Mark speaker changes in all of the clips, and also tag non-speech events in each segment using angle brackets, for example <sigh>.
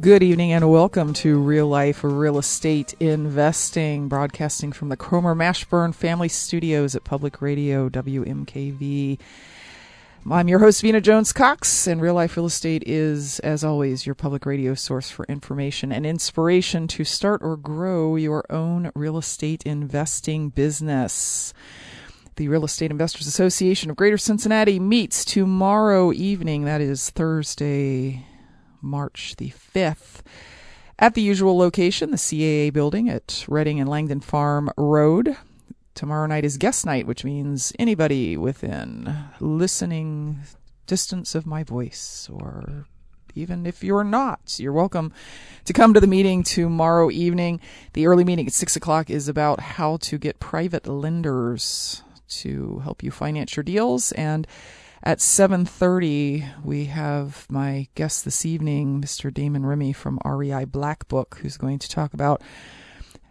Speaker 1: Good evening and welcome to Real Life Real Estate Investing, broadcasting from the Cromer Mashburn Family Studios at Public Radio WMKV. I'm your host, Vena Jones Cox, and Real Life Real Estate is, as always, your public radio source for information and inspiration to start or grow your own real estate investing business. The Real Estate Investors Association of Greater Cincinnati meets tomorrow evening. That is Thursday, March the 5th. At the usual location, the CAA building at Reading and Langdon Farm Road. Tomorrow night is guest night, which means anybody within listening distance of my voice, or even if you're not, you're welcome to come to the meeting tomorrow evening. The early meeting at 6 o'clock is about how to get private lenders to help you finance your deals and at 7:30 we have my guest this evening Mr. Damon Remy from REI Black Book who's going to talk about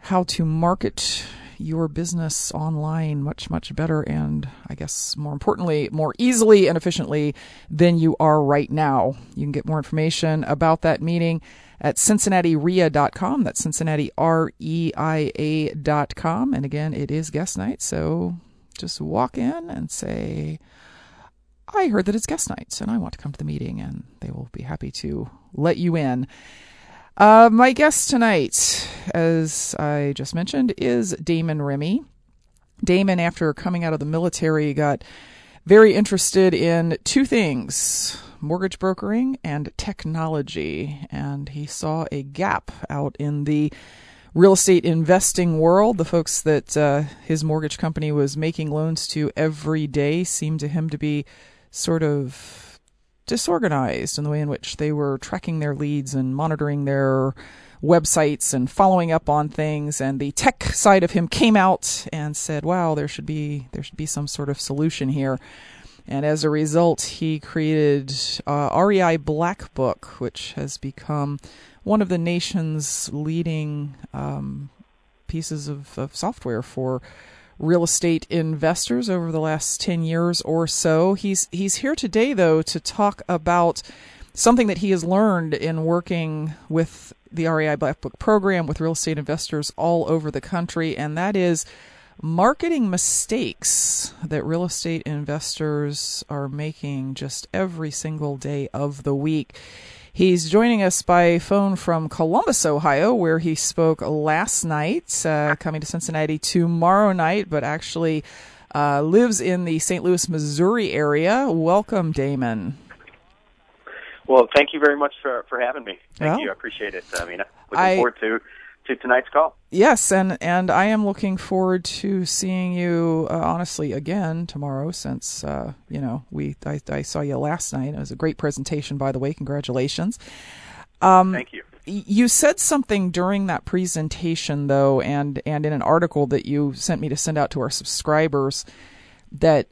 Speaker 1: how to market your business online much much better and I guess more importantly more easily and efficiently than you are right now. You can get more information about that meeting at cincinnatireia.com. That's cincinnatireia.com and again it is guest night so just walk in and say I heard that it's guest nights and I want to come to the meeting, and they will be happy to let you in. Uh, my guest tonight, as I just mentioned, is Damon Remy. Damon, after coming out of the military, got very interested in two things mortgage brokering and technology, and he saw a gap out in the real estate investing world. The folks that uh, his mortgage company was making loans to every day seemed to him to be sort of disorganized in the way in which they were tracking their leads and monitoring their websites and following up on things. And the tech side of him came out and said wow there should be there should be some sort of solution here. And as a result he created uh, REI Black Book which has become one of the nation's leading um, pieces of, of software for real estate investors over the last 10 years or so. He's he's here today though to talk about something that he has learned in working with the REI Black Book program with real estate investors all over the country and that is marketing mistakes that real estate investors are making just every single day of the week. He's joining us by phone from Columbus, Ohio, where he spoke last night, uh, coming to Cincinnati tomorrow night, but actually uh, lives in the St. Louis, Missouri area. Welcome, Damon.
Speaker 2: Well, thank you very much for, for having me. Thank
Speaker 1: well,
Speaker 2: you. I appreciate it. I mean, looking
Speaker 1: I,
Speaker 2: forward to to tonight's call.
Speaker 1: Yes, and and I am looking forward to seeing you uh, honestly again tomorrow. Since uh, you know we I, I, saw you last night. It was a great presentation, by the way. Congratulations.
Speaker 2: Um, Thank you.
Speaker 1: You said something during that presentation, though, and and in an article that you sent me to send out to our subscribers, that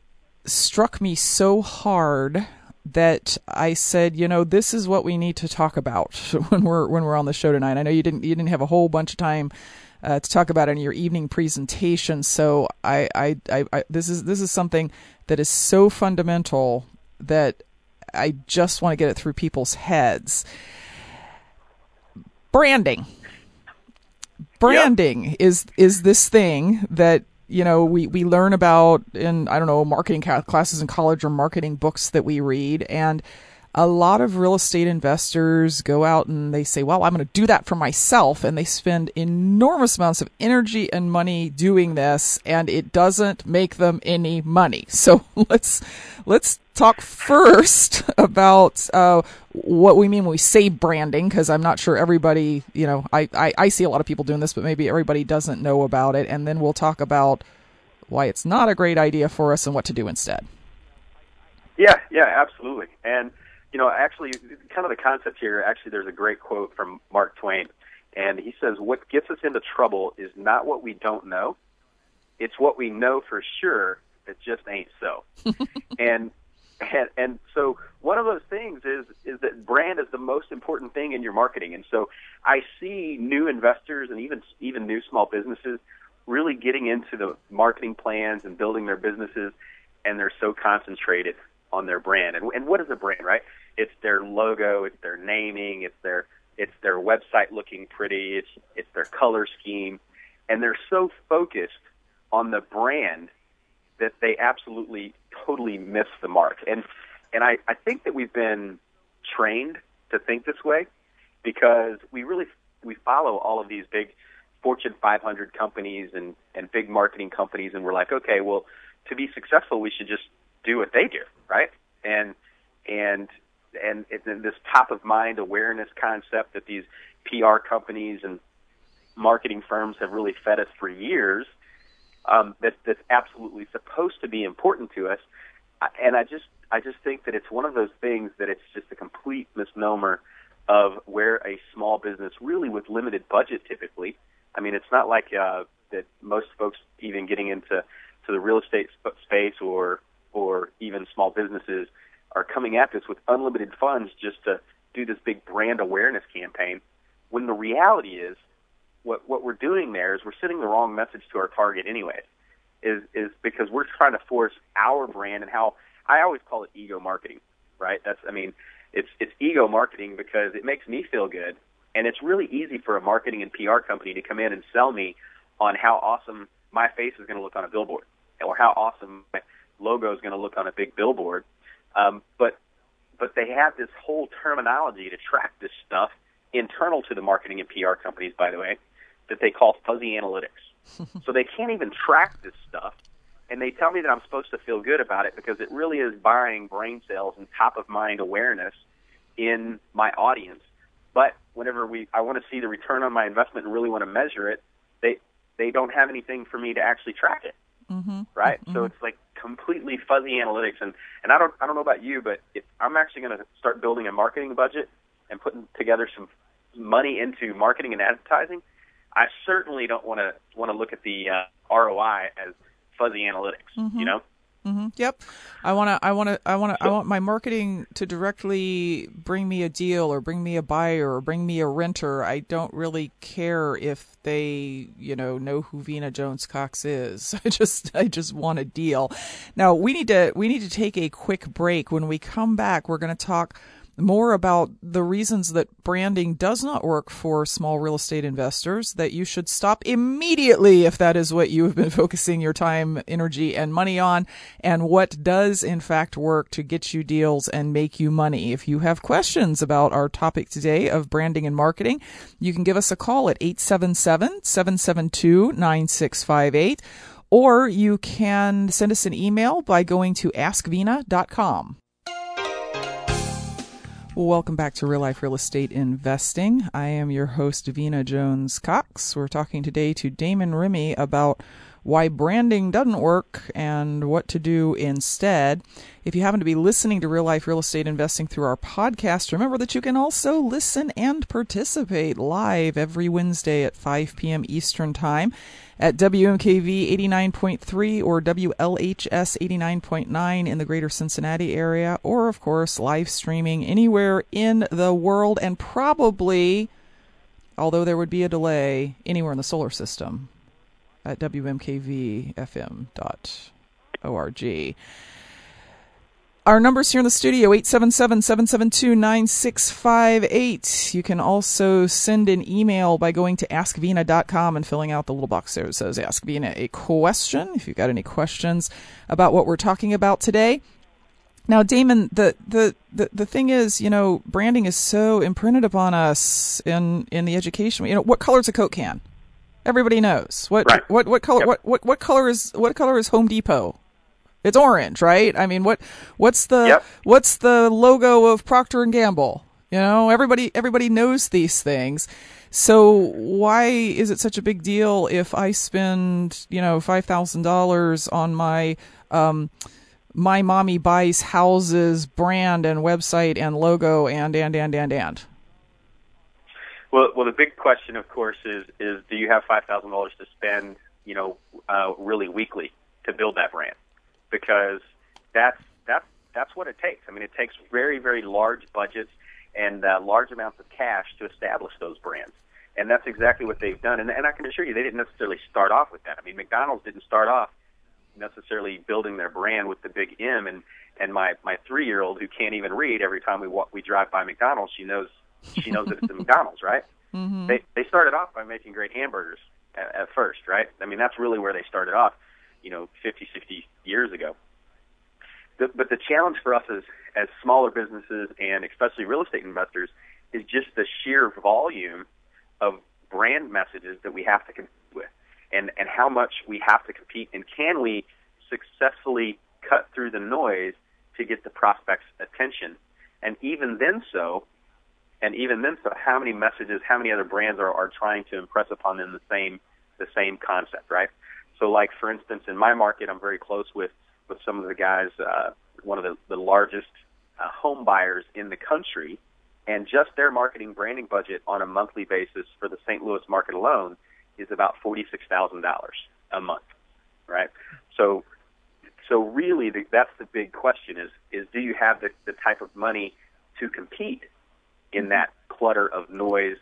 Speaker 1: struck me so hard that I said, you know, this is what we need to talk about <laughs> when we're when we're on the show tonight. I know you didn't you didn't have a whole bunch of time uh, to talk about it in your evening presentation, so I, I, I, I this is this is something that is so fundamental that I just want to get it through people's heads. Branding. Branding yep. is is this thing that you know we we learn about in I don't know marketing classes in college or marketing books that we read. And a lot of real estate investors go out and they say, well, I'm going to do that for myself. And they spend enormous amounts of energy and money doing this and it doesn't make them any money. <laughs> So let's, let's talk first <laughs> about, uh, what we mean when we say branding, because I'm not sure everybody, you know, I, I, I see a lot of people doing this, but maybe everybody doesn't know about it. And then we'll talk about why it's not a great idea for us and what to do instead.
Speaker 2: Yeah, yeah, absolutely. And you know, actually, kind of the concept here. Actually, there's a great quote from Mark Twain, and he says, "What gets us into trouble is not what we don't know; it's what we know for sure that just ain't so." <laughs> and and and so one of those things is is that brand is the most important thing in your marketing. And so I see new investors and even even new small businesses really getting into the marketing plans and building their businesses, and they're so concentrated on their brand. And, and what is a brand, right? It's their logo, it's their naming, it's their it's their website looking pretty, it's it's their color scheme, and they're so focused on the brand that they absolutely totally miss the mark. And and I, I think that we've been trained to think this way because we really we follow all of these big Fortune 500 companies and and big marketing companies, and we're like, okay, well, to be successful, we should just do what they do, right? And and and this top of mind awareness concept that these PR companies and marketing firms have really fed us for years. Um, that that's absolutely supposed to be important to us, and I just I just think that it's one of those things that it's just a complete misnomer of where a small business, really with limited budget, typically. I mean, it's not like uh, that most folks even getting into to the real estate sp- space or or even small businesses are coming at this with unlimited funds just to do this big brand awareness campaign. When the reality is, what what we're doing there is we're sending the wrong message to our target anyway. Is is because we're trying to force our brand and how I always call it ego marketing, right? That's I mean, it's it's ego marketing because it makes me feel good, and it's really easy for a marketing and PR company to come in and sell me on how awesome my face is going to look on a billboard, or how awesome my logo is going to look on a big billboard. Um, but but they have this whole terminology to track this stuff internal to the marketing and PR companies, by the way, that they call fuzzy analytics. <laughs> so they can't even track this stuff, and they tell me that I'm supposed to feel good about it because it really is buying brain cells and top of mind awareness in my audience. But whenever we, I want to see the return on my investment and really want to measure it, they they don't have anything for me to actually track it mm-hmm. right? Mm-hmm. So it's like completely fuzzy analytics, and and I don't I don't know about you, but if I'm actually going to start building a marketing budget and putting together some money into marketing and advertising, I certainly don't want to want to look at the uh, ROI as fuzzy analytics. Mm-hmm. You know.
Speaker 1: Mm-hmm. Yep. I want to. I want to. I want to. I want my marketing to directly bring me a deal, or bring me a buyer, or bring me a renter. I don't really care if they, you know, know who Vena Jones Cox is. <laughs> I just, I just want a deal. Now we need to. We need to take a quick break. When we come back, we're going to talk more about the reasons that branding does not work for small real estate investors, that you should stop immediately if that is what you have been <laughs> focusing your time, energy, and money on, and what does in fact work to get you deals and make you money. If you have questions about our topic today of branding and marketing, you can give us a call at 877 772 9658 or you can send us an email by going to askvena.com. Welcome back to Real Life Real Estate Investing. I am your host, Vena Jones Cox. We're talking today to Damon Remy about why branding doesn't work and what to do instead. If you happen to be listening to Real Life Real Estate Investing through our podcast, remember that you can also listen and participate live every Wednesday at 5 p.m. Eastern Time at WMKV 89.3 or WLHS 89.9 in the greater Cincinnati area, or of course, live streaming anywhere in the world and probably, although there would be a delay, anywhere in the solar system at WMKVFM.org. Our numbers here in the studio, 877-772-9658. You can also send an email by going to askvena.com and filling out the little box there that says Ask Vena a question. If you've got any questions about what we're talking about today, Now, Damon, the, the, the, the thing is, you know, branding is so imprinted upon us in, in the education. You know, what color is a Coke can? Everybody knows. What
Speaker 2: right.
Speaker 1: what what color
Speaker 2: yep.
Speaker 1: what, what what color is what color is Home Depot? It's orange, right? I mean, what what's the
Speaker 2: yep.
Speaker 1: what's the logo of Procter and Gamble? You know, everybody everybody knows these things. So why is it such a big deal if I spend, you know, five thousand dollars on my um, my mommy buys houses brand and website and logo and and and and and?
Speaker 2: Well, well, the big question, of course, is is do you have five thousand dollars to spend, you know, uh, really weekly to build that brand? Because that's that's that's what it takes. I mean, it takes very very large budgets and uh, large amounts of cash to establish those brands. And that's exactly what they've done. And, and I can assure you, they didn't necessarily start off with that. I mean, McDonald's didn't start off necessarily building their brand with the big M. And and my my three year old who can't even read, every time we walk, we drive by McDonald's, she knows she knows that it's a McDonald's, right?
Speaker 1: Mm-hmm.
Speaker 2: They they started off by making great hamburgers at, at first, right? I mean, that's really where they started off, you know, 50, 60 years ago. The, but the challenge for us as as smaller businesses and especially real estate investors is just the sheer volume of brand messages that we have to compete with, and and how much we have to compete, and can we successfully cut through the noise to get the prospect's attention, and even then, so and even then, so how many messages, how many other brands are, are trying to impress upon them the same the same concept, right? So, like for instance, in my market, I'm very close with with some of the guys, uh, one of the, the largest uh, home buyers in the country, and just their marketing branding budget on a monthly basis for the St. Louis market alone is about forty six thousand dollars a month, right? So, so really, the, that's the big question: is is do you have the, the type of money to compete in that clutter of noise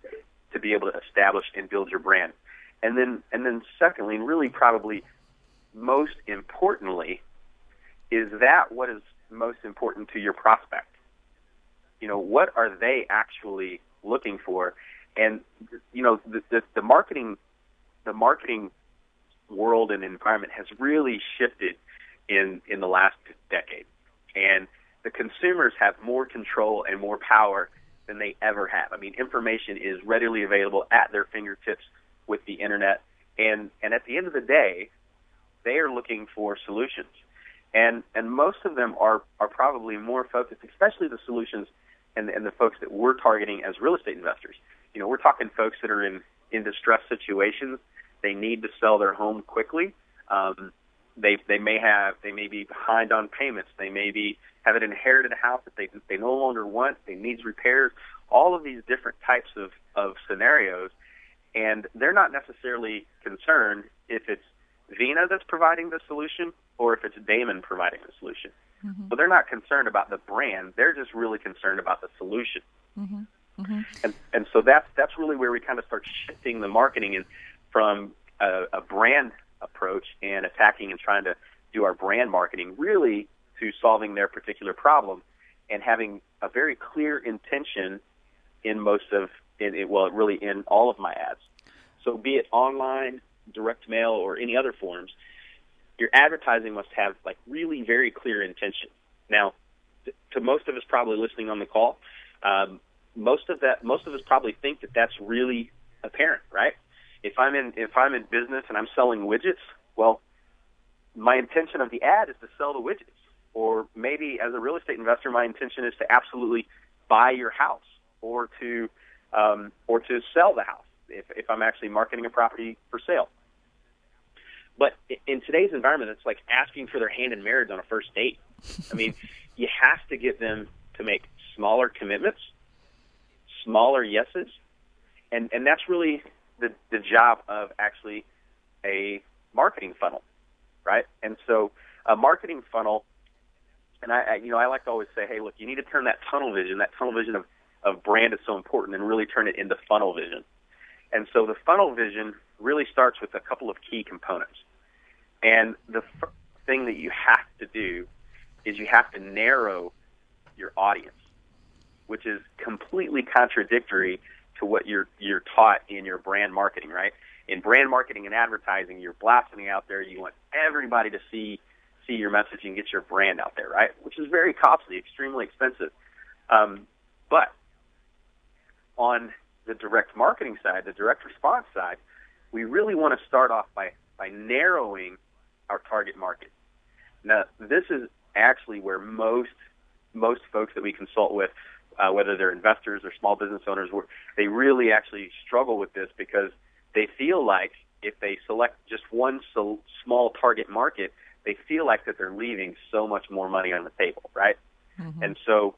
Speaker 2: to be able to establish and build your brand. And then and then secondly, and really probably most importantly, is that what is most important to your prospect? You know, what are they actually looking for? And you know, the, the, the marketing the marketing world and environment has really shifted in in the last decade. And the consumers have more control and more power than they ever have. I mean, information is readily available at their fingertips with the internet, and and at the end of the day, they are looking for solutions, and and most of them are are probably more focused, especially the solutions and and the folks that we're targeting as real estate investors. You know, we're talking folks that are in in distressed situations. They need to sell their home quickly. Um, they they may have they may be behind on payments. They may be have an inherited house that they they no longer want. They needs repairs. All of these different types of of scenarios, and they're not necessarily concerned if it's Vena that's providing the solution or if it's Damon providing the solution. Mm-hmm. So they're not concerned about the brand. They're just really concerned about the solution.
Speaker 1: Mm-hmm. Mm-hmm.
Speaker 2: And and so that's that's really where we kind of start shifting the marketing in from a, a brand approach and attacking and trying to do our brand marketing really to solving their particular problem and having a very clear intention in most of in it well really in all of my ads. So be it online direct mail or any other forms your advertising must have like really very clear intention. Now to most of us probably listening on the call um, most of that most of us probably think that that's really apparent right if I'm in if I'm in business and I'm selling widgets, well, my intention of the ad is to sell the widgets. Or maybe as a real estate investor, my intention is to absolutely buy your house or to um, or to sell the house if, if I'm actually marketing a property for sale. But in today's environment, it's like asking for their hand in marriage on a first date. I mean, <laughs> you have to get them to make smaller commitments, smaller yeses, and and that's really the, the job of actually a marketing funnel, right? And so a marketing funnel, and I, I you know I like to always say, hey, look, you need to turn that tunnel vision, that tunnel vision of of brand is so important, and really turn it into funnel vision. And so the funnel vision really starts with a couple of key components. And the f- thing that you have to do is you have to narrow your audience, which is completely contradictory to what you're you're taught in your brand marketing, right? In brand marketing and advertising, you're blasting out there. You want everybody to see see your message and get your brand out there, right? Which is very costly, extremely expensive. Um, but on the direct marketing side, the direct response side, we really want to start off by, by narrowing our target market. Now, this is actually where most most folks that we consult with, uh, whether they're investors or small business owners, they really actually struggle with this because they feel like if they select just one so small target market, they feel like that they're leaving so much more money on the table, right? Mm-hmm. And so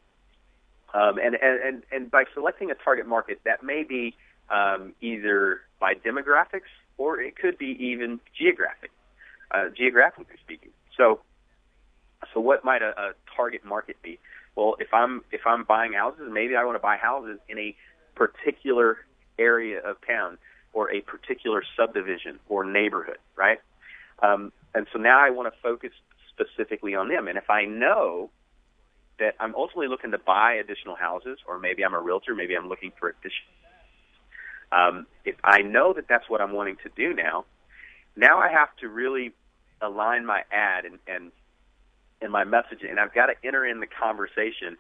Speaker 2: um, and, and, and by selecting a target market, that may be um, either by demographics or it could be even geographic, uh, geographically speaking. So, so what might a, a target market be? Well, if I'm if I'm buying houses, maybe I want to buy houses in a particular area of town or a particular subdivision or neighborhood, right? Um, and so now I want to focus specifically on them. And if I know that I'm ultimately looking to buy additional houses, or maybe I'm a realtor, maybe I'm looking for additional. Um, if I know that that's what I'm wanting to do now, now I have to really align my ad and and, and my messaging, and I've got to enter in the conversation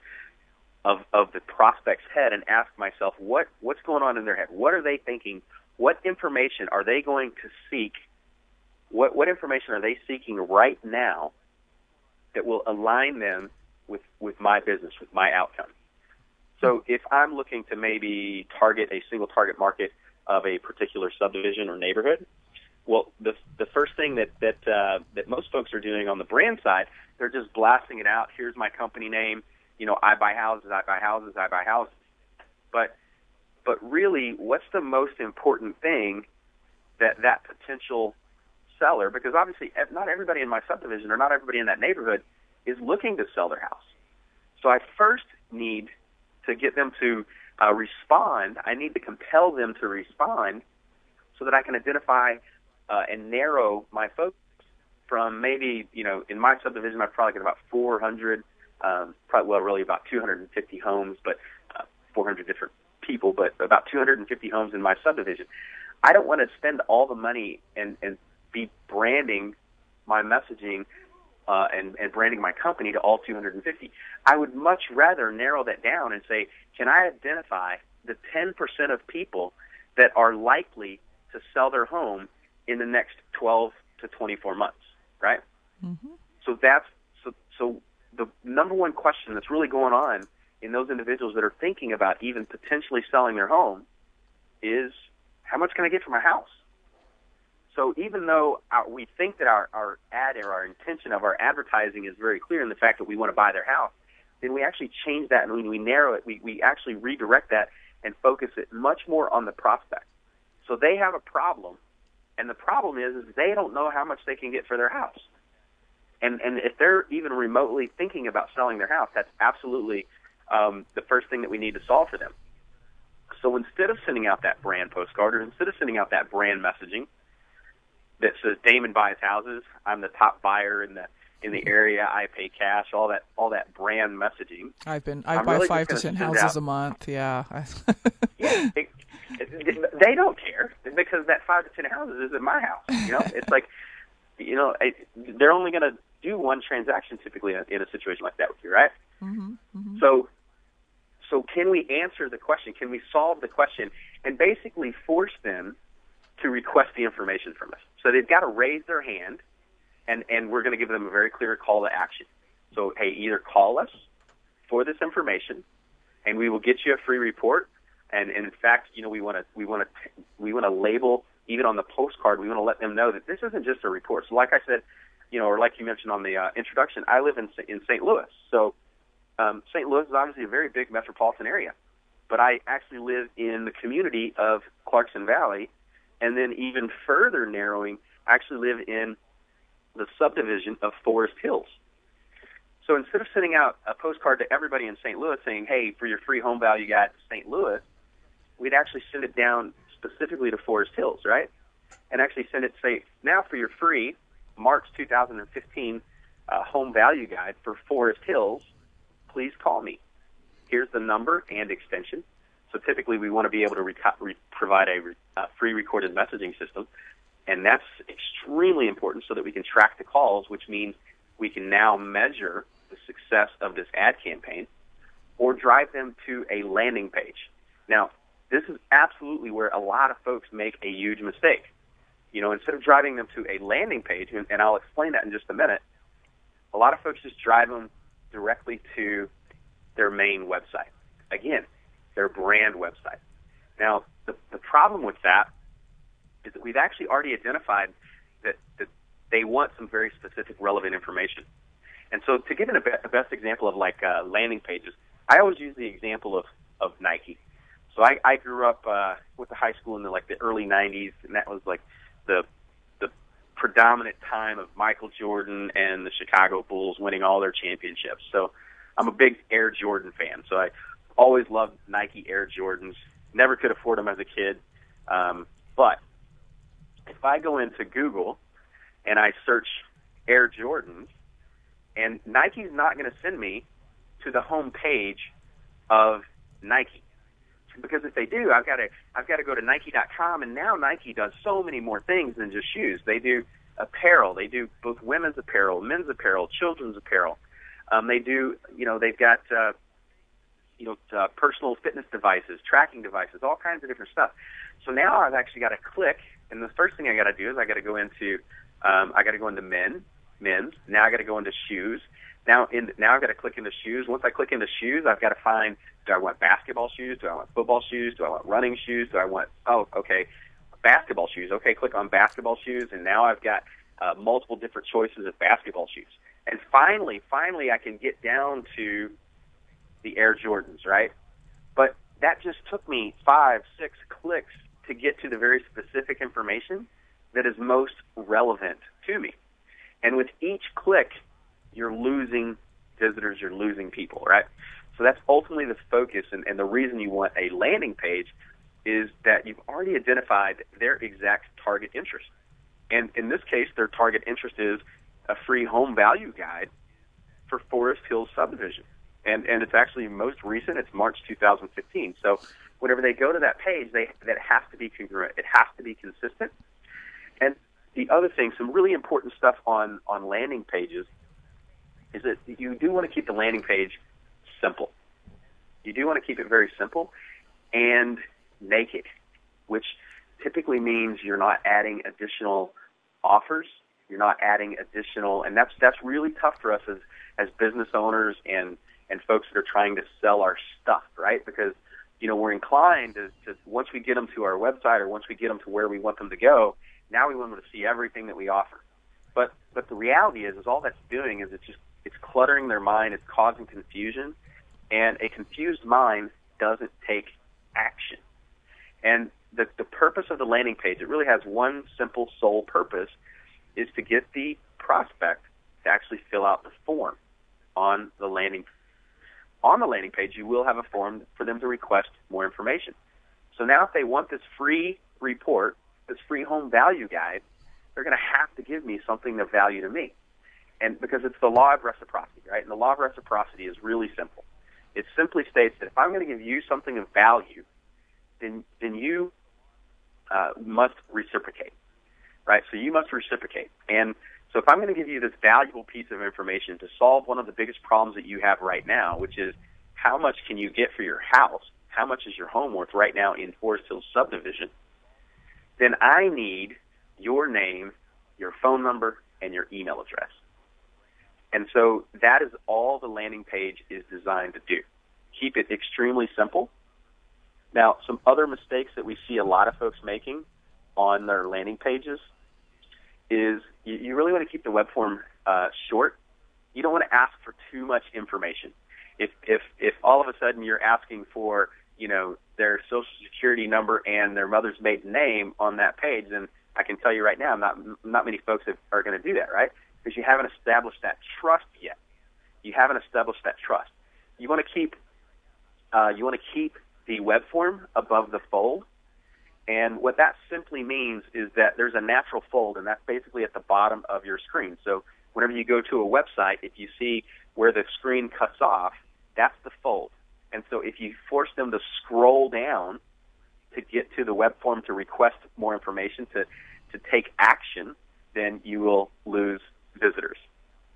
Speaker 2: of of the prospect's head and ask myself what what's going on in their head. What are they thinking? What information are they going to seek? What what information are they seeking right now that will align them with with my business, with my outcome. So if I'm looking to maybe target a single target market of a particular subdivision or neighborhood, well, the the first thing that that uh, that most folks are doing on the brand side, they're just blasting it out. Here's my company name. You know, I buy houses, I buy houses, I buy houses. But but really, what's the most important thing that that potential seller? Because obviously, not everybody in my subdivision or not everybody in that neighborhood is looking to sell their house. So I first need to get them to uh, respond. I need to compel them to respond so that I can identify uh, and narrow my focus from maybe, you know, in my subdivision, I've probably got about 400, um, probably, well, really about 250 homes, but uh, 400 different people, but about 250 homes in my subdivision. I don't want to spend all the money and, and be branding my messaging uh, and, and branding my company to all 250. I would much rather narrow that down and say, can I identify the 10% of people that are likely to sell their home in the next 12 to 24 months, right? Mm-hmm. So that's so so the number one question that's really going on in those individuals that are thinking about even potentially selling their home is how much can I get for my house? So even though our, we think that our, our ad or our intention of our advertising is very clear in the fact that we want to buy their house, then we actually change that and when we narrow it, we, we actually redirect that and focus it much more on the prospect. So they have a problem, and the problem is, is they don't know how much they can get for their house. And and if they're even remotely thinking about selling their house, that's absolutely um, the first thing that we need to solve for them. So instead of sending out that brand postcard, or instead of sending out that brand messaging, that says Damon buys houses. I'm the top buyer in the in the area. I pay cash. All that all that brand messaging.
Speaker 1: I've been I I'm buy really five to ten houses out. a month. Yeah. <laughs>
Speaker 2: yeah it, <laughs> they don't care because that five to ten houses is in my house. You know, it's like you know it, they're only going to do one transaction typically in a, in a situation like that with you, right? Mm-hmm, mm-hmm. So so can we answer the question? Can we solve the question and basically force them to request the information from us? So they've got to raise their hand, and, and we're going to give them a very clear call to action. So, hey, either call us for this information, and we will get you a free report. And, and in fact, you know, we want to we want to we want to label even on the postcard. We want to let them know that this isn't just a report. So, like I said, you know, or like you mentioned on the uh, introduction, I live in in St. Louis. So, um, St. Louis is obviously a very big metropolitan area, but I actually live in the community of Clarkson Valley, and then even further narrowing, I actually live in the subdivision of Forest Hills. So instead of sending out a postcard to everybody in St. Louis saying, "Hey, for your free home value guide to St. Louis," we'd actually send it down specifically to Forest Hills, right? And actually send it say, "Now for your free March 2015 uh, home value guide for Forest Hills, please call me. Here's the number and extension. So typically, we want to be able to reco- re- provide a, re- a free recorded messaging system, and that's extremely important so that we can track the calls, which means we can now measure the success of this ad campaign or drive them to a landing page. Now, this is absolutely where a lot of folks make a huge mistake. You know, instead of driving them to a landing page, and, I'll explain that in just a minute, a lot of folks just drive them directly to their main website. Again, their brand website. Now, the, the problem with that is that we've actually already identified that, that they want some very specific relevant information. And so to give an, a best example of like uh, landing pages, I always use the example of, of Nike. So I, I grew up uh, with the high school in the like the early '90s, and that was like the the predominant time of Michael Jordan and the Chicago Bulls winning all their championships. So I'm a big Air Jordan fan. So I always loved Nike Air Jordans. Never could afford them as a kid, um, but if I go into Google and I search Air Jordans, and Nike's not going to send me to the home page of Nike. Because if they do, I've got to I've got to go to Nike.com, and now Nike does so many more things than just shoes. They do apparel. They do both women's apparel, men's apparel, children's apparel. Um, they do, you know, they've got, uh, you know, uh, personal fitness devices, tracking devices, all kinds of different stuff. So now I've actually got to click, and the first thing I got to do is I got to go into, um, I got to go into men, men's. Now I got to go into shoes. Now in now I've got to click into shoes. Once I click into shoes, I've got to find do I want basketball shoes? Do I want football shoes? Do I want running shoes? Do I want oh okay basketball shoes? Okay, click on basketball shoes, and now I've got uh, multiple different choices of basketball shoes. And finally, finally, I can get down to the Air Jordans, right? But that just took me five, six clicks to get to the very specific information that is most relevant to me. And with each click, you're losing visitors, you're losing people, right? So that's ultimately the focus, and, and the reason you want a landing page is that you've already identified their exact target interest. And in this case, their target interest is a free home value guide for Forest Hills subdivision. And, and it's actually most recent, it's March 2015. So whenever they go to that page, they, that has to be congruent. It has to be consistent. And the other thing, some really important stuff on, on landing pages is that you do want to keep the landing page simple. You do want to keep it very simple and naked, which typically means you're not adding additional offers. You're not adding additional, and that's that's really tough for us as as business owners and and folks that are trying to sell our stuff, right? Because you know we're inclined to, to once we get them to our website or once we get them to where we want them to go, now we want them to see everything that we offer. But but the reality is is all that's doing is it's just it's cluttering their mind, it's causing confusion, and a confused mind doesn't take action. And the, the purpose of the landing page, it really has one simple sole purpose, is to get the prospect to actually fill out the form on the landing on the landing page you will have a form for them to request more information. So now if they want this free report, this free home value guide, they're going to have to give me something of value to me and because it's the law of reciprocity, right? And the law of reciprocity is really simple. It simply states that if I'm going to give you something of value, then then you uh, must reciprocate, right? So you must reciprocate. And so if I'm going to give you this valuable piece of information to solve one of the biggest problems that you have right now, which is how much can you get for your house? How much is your home worth right now in Forest Hills subdivision? Then I need your name, your phone number, and your email address. And so that is all the landing page is designed to do. Keep it extremely simple. Now, some other mistakes that we see a lot of folks making on their landing pages is you, you really want to keep the web form uh, short. You don't want to ask for too much information. If if if all of a sudden you're asking for you know their social security number and their mother's maiden name on that page, then I can tell you right now, not not many folks have, are going to do that, right? Because you haven't established that trust yet. You haven't established that trust. You want to keep uh, you want to keep the web form above the fold, and what that simply means is that there's a natural fold, and that's basically at the bottom of your screen. So whenever you go to a website, if you see where the screen cuts off, that's the fold. And so if you force them to scroll down to get to the web form to request more information to to take action, then you will lose visitors.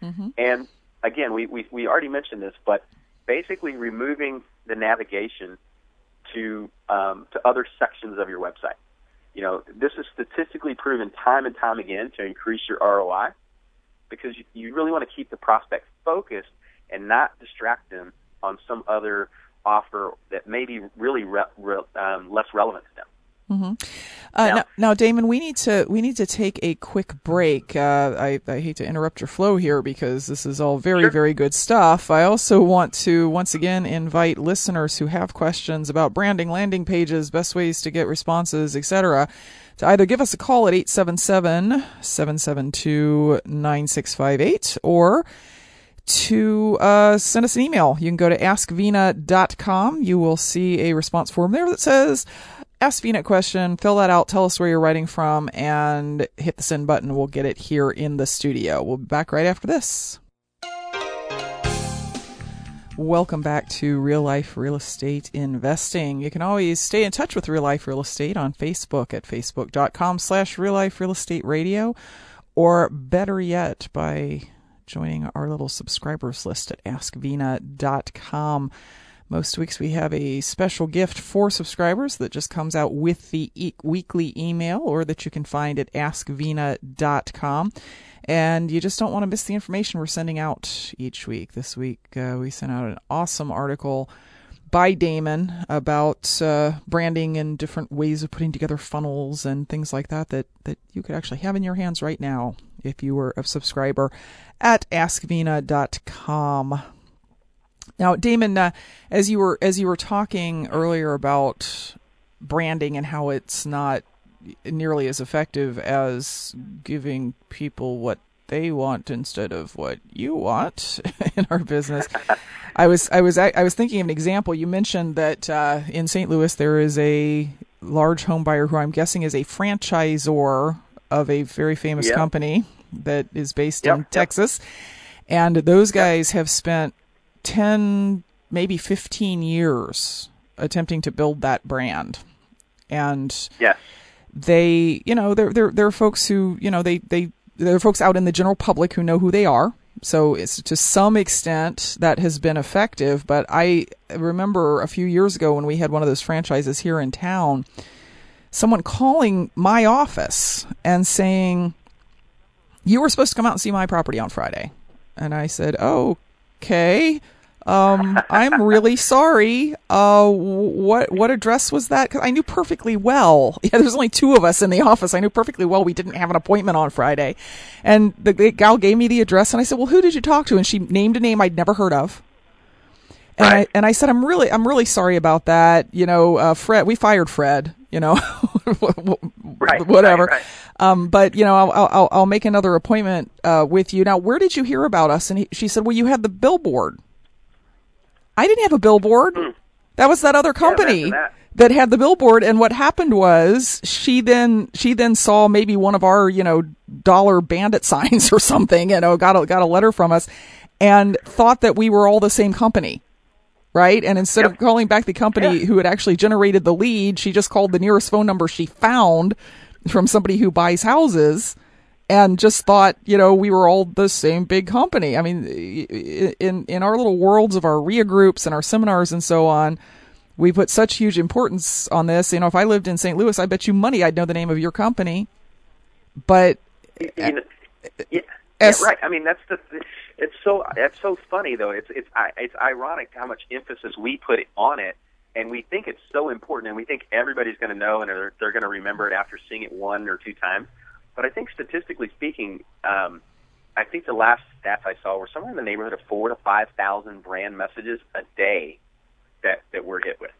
Speaker 2: Mm-hmm. And again, we, we we already mentioned this, but basically removing the navigation to um, to other sections of your website. You know, this is statistically proven time and time again to increase your ROI because you, you really want to keep the prospect focused and not distract them on some other offer that may be really re- re- um, less relevant to them.
Speaker 1: Mm-hmm. Uh, now, now, Damon, we need to we need to take a quick break. Uh, I, I hate to interrupt your flow here because this is all very
Speaker 2: sure.
Speaker 1: very good stuff. I also want to once again invite listeners who have questions about branding, landing pages, best ways to get responses, etc., to either give us a call at 877-772-9658 or to uh, send us an email. You can go to askvena.com. You will see a response form there that says ask VNet question, fill that out, tell us where you're writing from, and hit the send button. We'll get it here in the studio. We'll be back right after this. Welcome back to Real Life Real Estate Investing. You can always stay in touch with Real Life Real Estate on Facebook at facebook.com slash Real Life Real Estate Radio, or better yet, by joining our little subscribers list at askvena.com. Most weeks we have a special gift for subscribers that just comes out with the e- weekly email or that you can find at askvena.com. And you just don't want to miss the information we're sending out each week. This week uh, we sent out an awesome article by Damon about uh, branding and different ways of putting together funnels and things like that that, that you could actually have in your hands right now if you were a subscriber at askvena.com. Now, Damon, uh, as you were as you were talking earlier about branding and how it's not nearly as effective as giving people what they want instead of what you want <laughs> in our business. <laughs> I was I was I was thinking of an example. You mentioned that uh, in St. Louis there is a large home buyer who I'm guessing is a franchisor of a very famous
Speaker 2: yep.
Speaker 1: company that is based
Speaker 2: yep,
Speaker 1: in
Speaker 2: yep.
Speaker 1: Texas, and those guys have spent 10 maybe 15 years attempting to build that brand. And
Speaker 2: yes.
Speaker 1: they you know there there there are folks who you know they they there are folks out in the general public who know who they are. So it's to some extent that has been effective. But i remember a few years ago when we had one of those franchises here in town someone calling my office and saying you were supposed to come out and see my property on friday. And i said oh okay um, I'm really sorry. Uh, what what address was that? Because I knew perfectly well. <laughs> Yeah, there's only two of us in the office. I knew perfectly well we didn't have an appointment on Friday, and the, the gal gave me the address, and I said, "Well, who did you talk to?" And she named a name I'd never heard of. And
Speaker 2: right.
Speaker 1: I and I said, "I'm really I'm really sorry about that. You know, uh, Fred, we fired Fred. You know, <laughs>
Speaker 2: right,
Speaker 1: whatever."
Speaker 2: Right.
Speaker 1: Um, but you know, I'll, I'll I'll make another appointment uh, with you. Now, where did you hear about us? And he, she said, "Well, you had the billboard." I didn't have a billboard.
Speaker 2: Hmm.
Speaker 1: That was that other company
Speaker 2: yeah, that.
Speaker 1: that had the billboard. And what happened was she then she then saw maybe one of our you know dollar bandit <laughs> signs or something. You know, got a, got a letter from us and thought that we were all the same company. Right. And instead
Speaker 2: Yep.
Speaker 1: of calling back the company
Speaker 2: Yeah.
Speaker 1: who had actually generated the lead, she just called the nearest phone number she found from somebody who buys houses and just thought, you know, we were all the same big company. I mean, in in our little worlds of our REIA groups and our seminars and so on, we put such huge importance on this. You know, if I lived in St. Louis, I bet you money I'd know the name of your company. But
Speaker 2: You know, yeah,
Speaker 1: as-
Speaker 2: yeah, right. I mean, that's the. It's so that's so funny though. It's it's I- it's ironic how much emphasis we put on it, and we think it's so important, and we think everybody's going to know, and they're they're going to remember it after seeing it one or two times. But I think statistically speaking, um, I think the last stats I saw were somewhere in the neighborhood of four to five thousand brand messages a day that that we're hit with.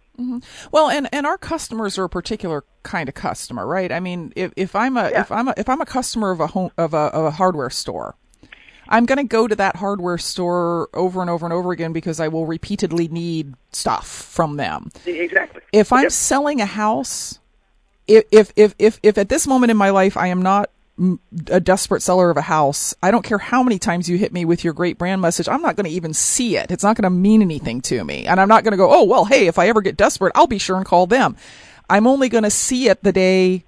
Speaker 1: Well, and, and our customers are a particular kind of customer, right? I mean, if, if I'm a
Speaker 2: Yeah.
Speaker 1: if I'm a if I'm a customer of a home of a, of a hardware store, I'm going to go to that hardware store over and over and over again because I will repeatedly need stuff from them.
Speaker 2: Exactly.
Speaker 1: If I'm
Speaker 2: Yep.
Speaker 1: selling a house, if if if if, at this moment in my life I am not a desperate seller of a house, I don't care how many times you hit me with your great brand message. I'm not going to even see it. It's not going to mean anything to me. And I'm not going to go, oh, well, hey, if I ever get desperate, I'll be sure and call them. I'm only going to see it the day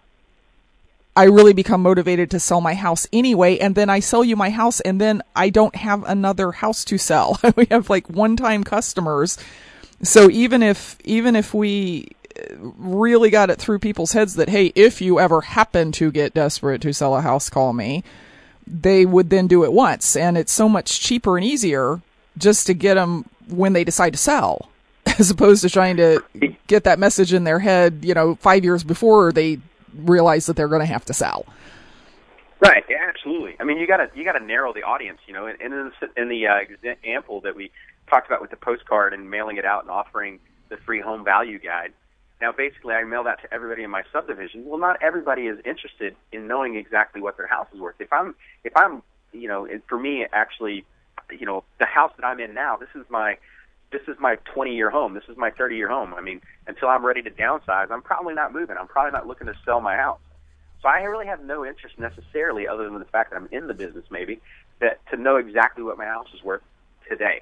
Speaker 1: I really become motivated to sell my house anyway. And then I sell you my house and then I don't have another house to sell. <laughs> we have like one time customers. So even if, even if we really got it through people's heads that, hey, if you ever happen to get desperate to sell a house, call me, they would then do it once. And it's so much cheaper and easier just to get them when they decide to sell <laughs> as opposed to trying to get that message in their head, you know, five years before they realize that they're going to have to sell.
Speaker 2: Right. Yeah, absolutely. I mean, you got to you got to narrow the audience, you know. And in the, in the uh, example that we talked about with the postcard and mailing it out and offering the free home value guide. Now, basically, I mail that to everybody in my subdivision. Well, not everybody is interested in knowing exactly what their house is worth. If I'm, if I'm, you know, for me, actually, you know, the house that I'm in now, this is my this is my 20 year home. This is my 30 year home. I mean, until I'm ready to downsize, I'm probably not moving. I'm probably not looking to sell my house. So I really have no interest necessarily, other than the fact that I'm in the business, maybe, that to know exactly what my house is worth today.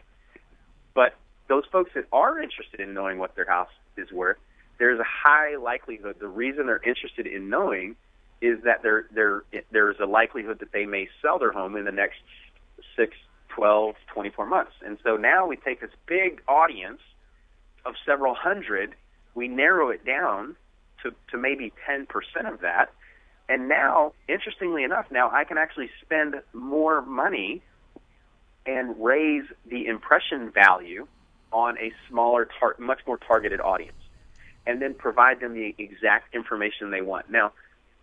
Speaker 2: But those folks that are interested in knowing what their house is worth, there's a high likelihood. The reason they're interested in knowing is that there there there's a likelihood that they may sell their home in the next six 12, 24 months. And so now we take this big audience of several hundred, we narrow it down to, to maybe 10% of that. And now, interestingly enough, now I can actually spend more money and raise the impression value on a smaller, tar- much more targeted audience, and then provide them the exact information they want. Now,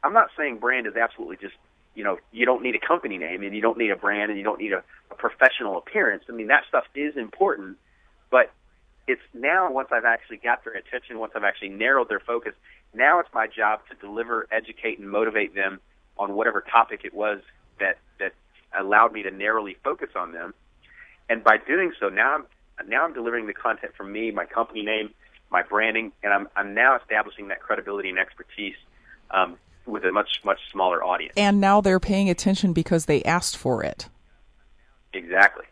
Speaker 2: I'm not saying brand is absolutely just you know, you don't need a company name and you don't need a brand and you don't need a, a professional appearance. I mean, that stuff is important, but it's now once I've actually got their attention, once I've actually narrowed their focus, now it's my job to deliver, educate, and motivate them on whatever topic it was that that allowed me to narrowly focus on them. And by doing so, now I'm now I'm delivering the content from me, my company name, my branding, and I'm I'm now establishing that credibility and expertise um, with a much much smaller audience.
Speaker 1: And now they're paying attention because they asked for it.
Speaker 2: Exactly,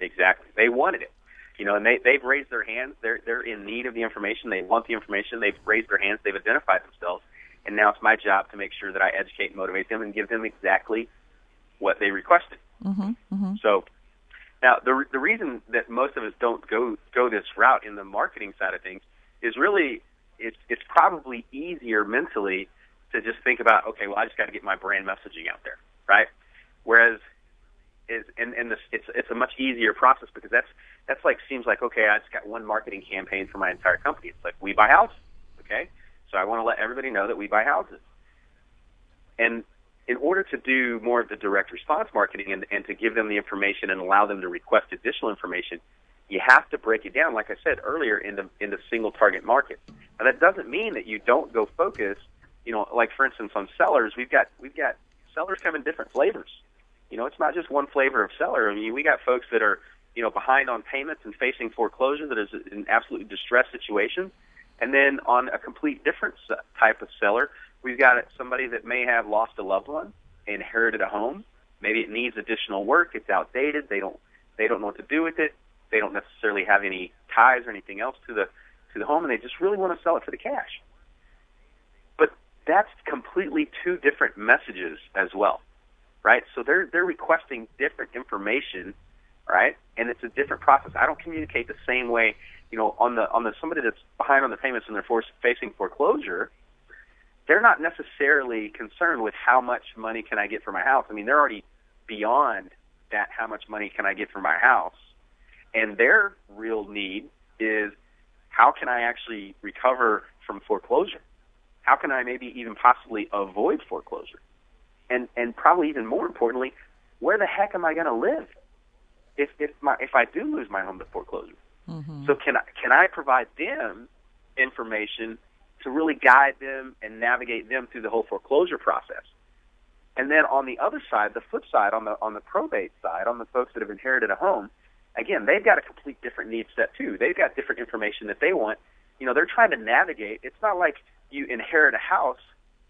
Speaker 2: exactly. They wanted it, you know, and they they've raised their hands. They're they're in need of the information. They want the information. They've raised their hands. They've identified themselves, and now it's my job to make sure that I educate and motivate them and give them exactly what they requested.
Speaker 1: Mm-hmm, mm-hmm.
Speaker 2: So. Now, the the reason that most of us don't go go this route in the marketing side of things is really it's it's probably easier mentally to just think about, okay, well, I just got to get my brand messaging out there, right? Whereas, is and and this, it's it's a much easier process because that's that's like seems like okay, I just got one marketing campaign for my entire company. It's like we buy houses, okay? So I want to let everybody know that we buy houses, and in order to do more of the direct response marketing and, and to give them the information and allow them to request additional information, you have to break it down, like I said earlier, into into single target markets. Now that doesn't mean that you don't go focus you know, like for instance on sellers, we've got we've got sellers come in different flavors. You know, it's not just one flavor of seller. I mean, we got folks that are you know behind on payments and facing foreclosure that is an absolutely distressed situation. and then on a complete different type of seller, we've got somebody that may have lost a loved one, inherited a home, maybe it needs additional work, it's outdated, they don't they don't know what to do with it, they don't necessarily have any ties or anything else to the to the home, and they just really want to sell it for the cash But that's completely two different messages as well, right? So they're they're requesting different information, right? And it's a different process. I don't communicate the same way, you know, on the on the somebody that's behind on the payments and they're forced, facing foreclosure. They're not necessarily concerned with how much money can I get for my house. I mean, they're already beyond that. How much money can I get for my house? And their real need is how can I actually recover from foreclosure? How can I maybe even possibly avoid foreclosure? And and probably even more importantly, where the heck am I going to live if if my if I do lose my home to foreclosure?
Speaker 1: Mm-hmm.
Speaker 2: So can I can I provide them information to really guide them and navigate them through the whole foreclosure process? And then on the other side, the flip side, on the on the probate side, on the folks that have inherited a home, again, they've got a complete different need set too. They've got different information that they want. You know, they're trying to navigate. It's not like you inherit a house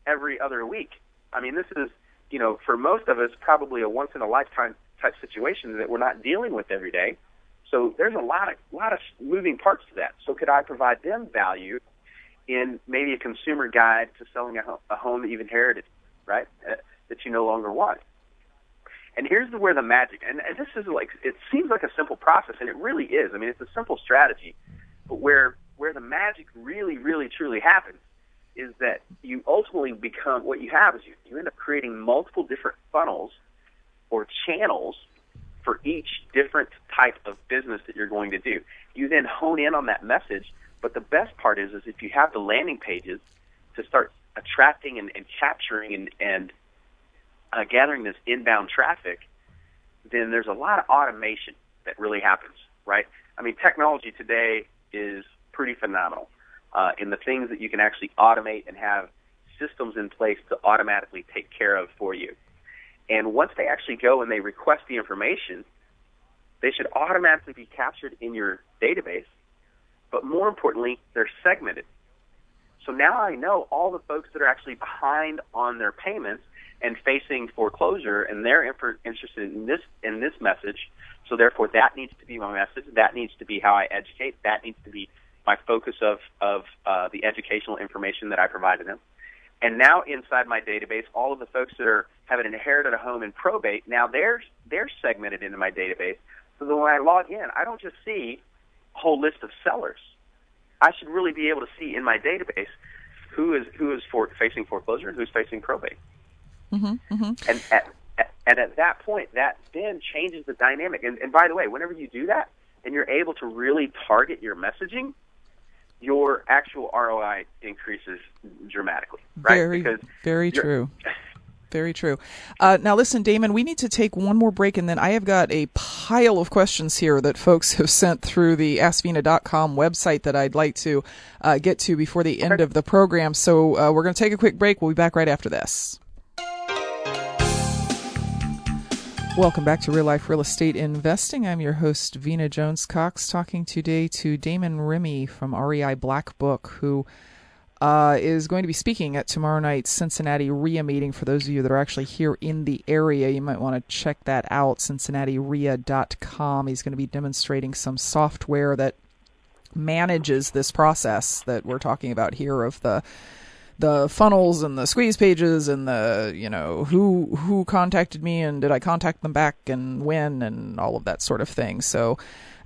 Speaker 2: every other week. I mean, this is, you know, for most of us, probably a once in a lifetime type situation that we're not dealing with every day. So there's a lot of lot of moving parts to that. So could I provide them value in maybe a consumer guide to selling a, a home that you've inherited, right? Uh, that you no longer want. And here's where the magic, and, this is like, it seems like a simple process, and it really is. I mean, it's a simple strategy, but where where the magic really, really, truly happens is that you ultimately become what you have is you, you end up creating multiple different funnels or channels for each different type of business that you're going to do. You then hone in on that message, but the best part is is if you have the landing pages to start attracting and, and capturing and, and uh, gathering this inbound traffic, then there's a lot of automation that really happens, right? I mean, technology today is pretty phenomenal uh, in the things that you can actually automate and have systems in place to automatically take care of for you. And once they actually go and they request the information, they should automatically be captured in your database. But more importantly, they're segmented. So now I know all the folks that are actually behind on their payments and facing foreclosure, and they're interested in this in this message. So therefore, that needs to be my message. That needs to be how I educate. That needs to be my focus of of uh, the educational information that I provided them. And now inside my database, all of the folks that are have inherited a home in probate, now they're they're segmented into my database. So that when I log in, I don't just see a whole list of sellers. I should really be able to see in my database who is who is for, facing foreclosure and who's facing probate.
Speaker 1: Mm-hmm, mm-hmm.
Speaker 2: And at, at, and at that point, that then changes the dynamic. And, and by the way, whenever you do that, and you're able to really target your messaging, your actual ROI increases dramatically. Right?
Speaker 1: Very, because very true. Very true. Uh, now, listen, Damon, we need to take one more break, and then I have got a pile of questions here that folks <laughs> have sent through the AskVena.com website that I'd like to uh, get to before the end of the program. So uh, we're going to take a quick break. We'll be back right after this. Welcome back to Real Life Real Estate Investing. I'm your host, Vena Jones Cox, talking today to Damon Remy from REI Black Book, who uh, is going to be speaking at tomorrow night's Cincinnati REIA meeting. For those of you that are actually here in the area, you might want to check that out, cincinnatireia.com. He's going to be demonstrating some software that manages this process that we're talking about here of the the funnels and the squeeze pages and the you know who who contacted me and did I contact them back and when and all of that sort of thing. So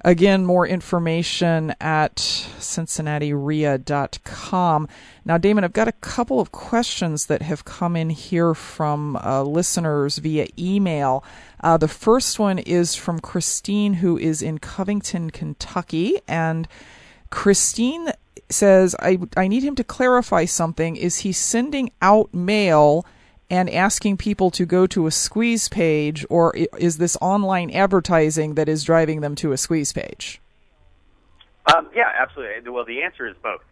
Speaker 1: again, more information at cincinnatireia.com. Now, Damon, I've got a couple of questions that have come in here from uh, listeners via email. Uh, the first one is from Christine, who is in Covington, Kentucky, and Christine says, I, I need him to clarify something. Is he sending out mail and asking people to go to a squeeze page, or is this online advertising that is driving them to a squeeze page?
Speaker 2: Um, yeah, absolutely. Well, the answer is both.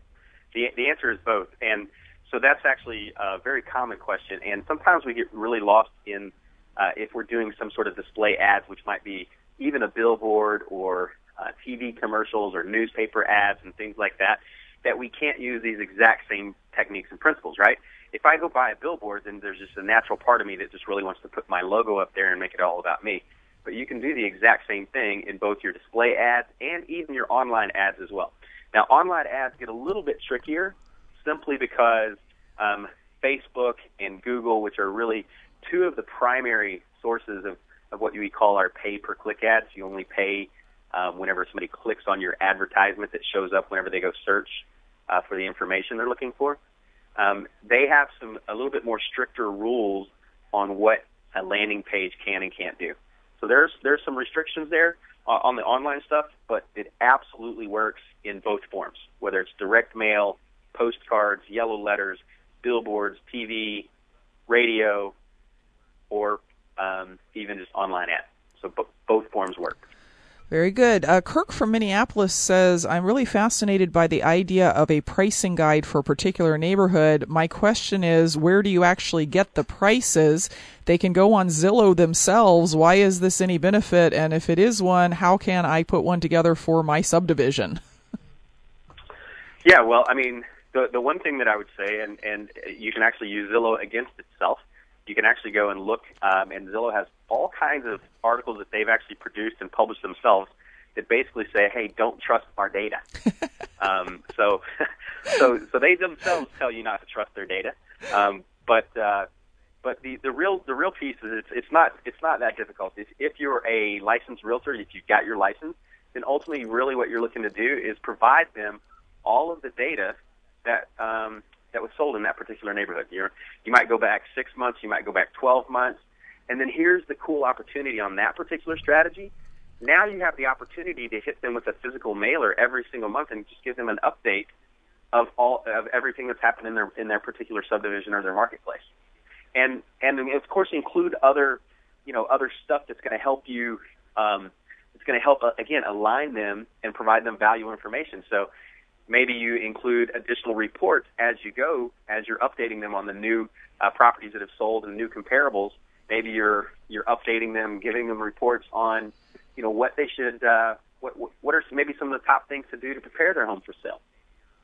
Speaker 2: The, the answer is both. And so that's actually a very common question. And sometimes we get really lost in uh, if we're doing some sort of display ads, which might be even a billboard or uh, TV commercials or newspaper ads and things like that that we can't use these exact same techniques and principles, right? If I go buy a billboard, then there's just a natural part of me that just really wants to put my logo up there and make it all about me. But you can do the exact same thing in both your display ads and even your online ads as well. Now, online ads get a little bit trickier simply because um, Facebook and Google, which are really two of the primary sources of, of what we call our pay per click ads, you only pay um, whenever somebody clicks on your advertisement that shows up whenever they go search uh, for the information they're looking for. Um, they have some a little bit more stricter rules on what a landing page can and can't do. So there's there's some restrictions there uh, on the online stuff, but it absolutely works in both forms, whether it's direct mail, postcards, yellow letters, billboards, TV, radio, or um, even just online ads. So b- both forms work.
Speaker 1: Very good. Uh, Kirk from Minneapolis says, I'm really fascinated by the idea of a pricing guide for a particular neighborhood. My question is, where do you actually get the prices? They can go on Zillow themselves. Why is this any benefit? And if it is one, how can I put one together for my subdivision? <laughs>
Speaker 2: yeah, well, I mean, the, the one thing that I would say, and, and you can actually use Zillow against itself, you can actually go and look, um, and Zillow has all kinds of articles that they've actually produced and published themselves that basically say, "Hey, don't trust our data." <laughs> um, so, <laughs> so, so they themselves tell you not to trust their data. Um, but uh, but the, the real the real piece is it's, it's not it's not that difficult. If, if you're a licensed realtor, if you've got your license, then ultimately, really, what you're looking to do is provide them all of the data that um, that was sold in that particular neighborhood. You you might go back six months, you might go back 12 months, and then here's the cool opportunity on that particular strategy. Now you have the opportunity to hit them with a physical mailer every single month and just give them an update of all of everything that's happened in their in their particular subdivision or their marketplace and and of course include other you know other stuff that's going to help you um, it's going to help uh, again align them and provide them value information so maybe you include additional reports as you go as you're updating them on the new uh, properties that have sold and new comparables. Maybe you're you're updating them giving them reports on you know what they should uh, what what are maybe some of the top things to do to prepare their home for sale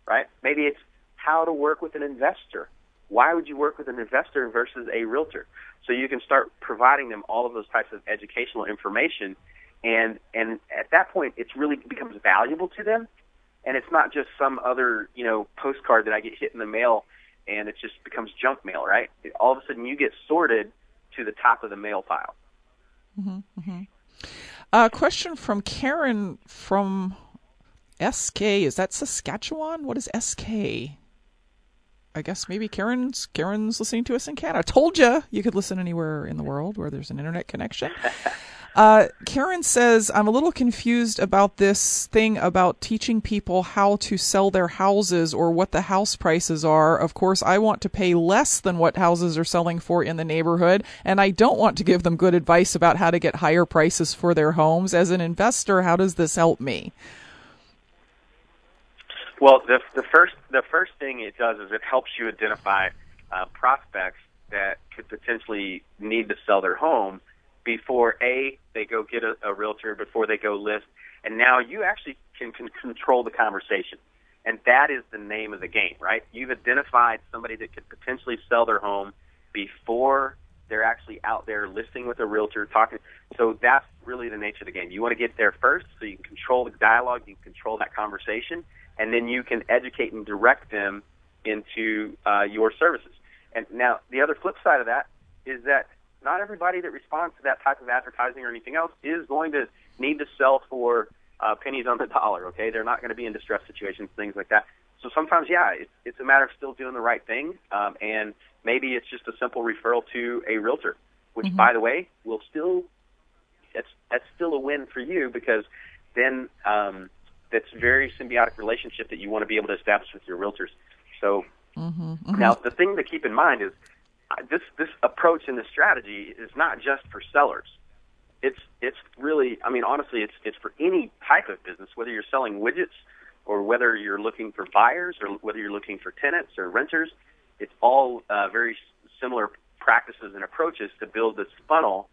Speaker 2: right? Maybe it's how to work with an investor. Why would you work with an investor versus a realtor? So you can start providing them all of those types of educational information, and and at that point, it really becomes valuable to them, and it's not just some other you know postcard that I get hit in the mail, and it just becomes junk mail, right? All of a sudden, you get sorted to the top of the mail pile.
Speaker 1: Mm-hmm, mm-hmm. A question from Karen from SK. Is that Saskatchewan? What is SK? I guess maybe Karen's Karen's listening to us in Canada. I told you you could listen anywhere in the world where there's an internet connection. <laughs> Uh, Karen says, I'm a little confused about this thing about teaching people how to sell their houses or what the house prices are. Of course, I want to pay less than what houses are selling for in the neighborhood, and I don't want to give them good advice about how to get higher prices for their homes. As an investor, how does this help me?
Speaker 2: Well, the the first the first thing it does is it helps you identify uh, prospects that could potentially need to sell their home before a they go get a, a realtor before they go list, and now you actually can, can control the conversation, and that is the name of the game, right? You've identified somebody that could potentially sell their home before they're actually out there listing with a realtor talking. So that's really the nature of the game. You want to get there first so you can control the dialogue, you can control that conversation, and then you can educate and direct them into uh, your services. And now the other flip side of that is that not everybody that responds to that type of advertising or anything else is going to need to sell for uh, pennies on the dollar. Okay, they're not going to be in distress situations, things like that. So sometimes, yeah, it's, it's a matter of still doing the right thing, um, and maybe it's just a simple referral to a realtor, which, mm-hmm. by the way, will still that's that's still a win for you because then um, that's very symbiotic relationship that you want to be able to establish with your realtors. So mm-hmm, mm-hmm. now the thing to keep in mind is this this approach and this strategy is not just for sellers. It's it's really I mean honestly it's it's for any type of business whether you're selling widgets or whether you're looking for buyers or whether you're looking for tenants or renters. It's all uh, very similar practices and approaches to build this funnel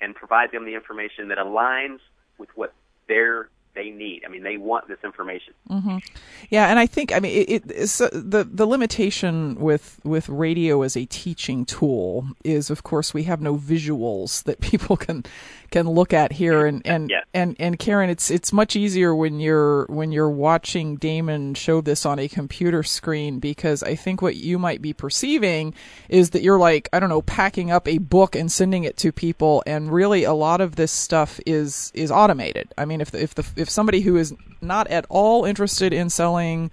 Speaker 2: and provide them the information that aligns with what their they need. I mean, they want this information.
Speaker 1: Mm-hmm. Yeah, and I think I mean it, uh, the the limitation with with radio as a teaching tool is, of course, we have no visuals that <laughs> people can can look at here and and
Speaker 2: yeah.
Speaker 1: and and Karen it's it's much easier when you're when you're watching Damon show this on a computer screen because I think what you might be perceiving is that you're like I don't know packing up a book and sending it to people and really a lot of this stuff is is automated. I mean if the, if the if somebody who is not at all interested in selling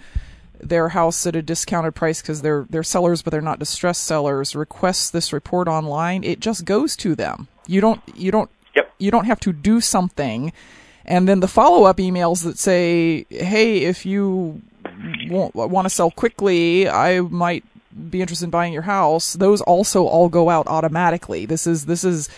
Speaker 1: their house at a discounted price because they're they're sellers but they're not distressed sellers requests this report online it just goes to them you don't you don't
Speaker 2: Yep.
Speaker 1: You don't have to do something. And then the follow up emails that say, hey, if you want to sell quickly, I might be interested in buying your house. Those also all go out automatically. This is, this is,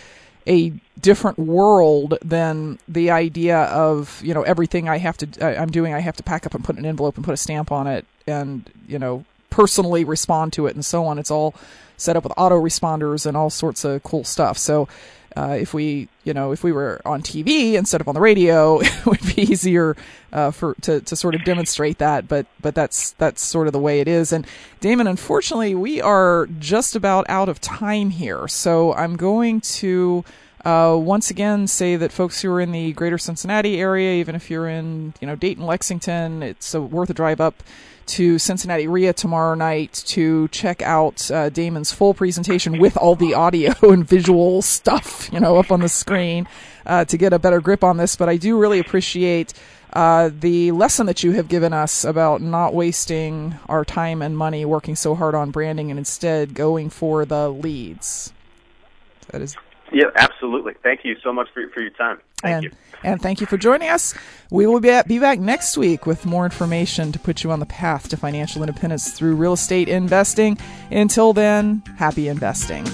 Speaker 1: a different world than the idea of you know everything I have to I'm doing I have to pack up and put an envelope and put a stamp on it and you know personally respond to it and so on. It's all set up with autoresponders and all sorts of cool stuff. So uh, if we, you know, if we were on TV instead of on the radio, <laughs> it would be easier uh, for to, to sort of demonstrate that. But but that's that's sort of the way it is. And Damon, unfortunately, we are just about out of time here. So I'm going to. Uh, once again, say that folks who are in the greater Cincinnati area, even if you're in, you know, Dayton, Lexington, it's worth a drive up to Cincinnati REIA tomorrow night to check out uh, Damon's full presentation with all the audio <laughs> and visual stuff, you know, up on the screen uh, to get a better grip on this. But I do really appreciate uh, the lesson that you have given us about not wasting our time and money working so hard on branding and instead going for the leads. That is.
Speaker 2: Yeah, absolutely. Thank you so much for, for your time. Thank
Speaker 1: and,
Speaker 2: you.
Speaker 1: And thank you for joining us. We will be, be back next week with more information to put you on the path to financial independence through real estate investing. Until then, happy investing.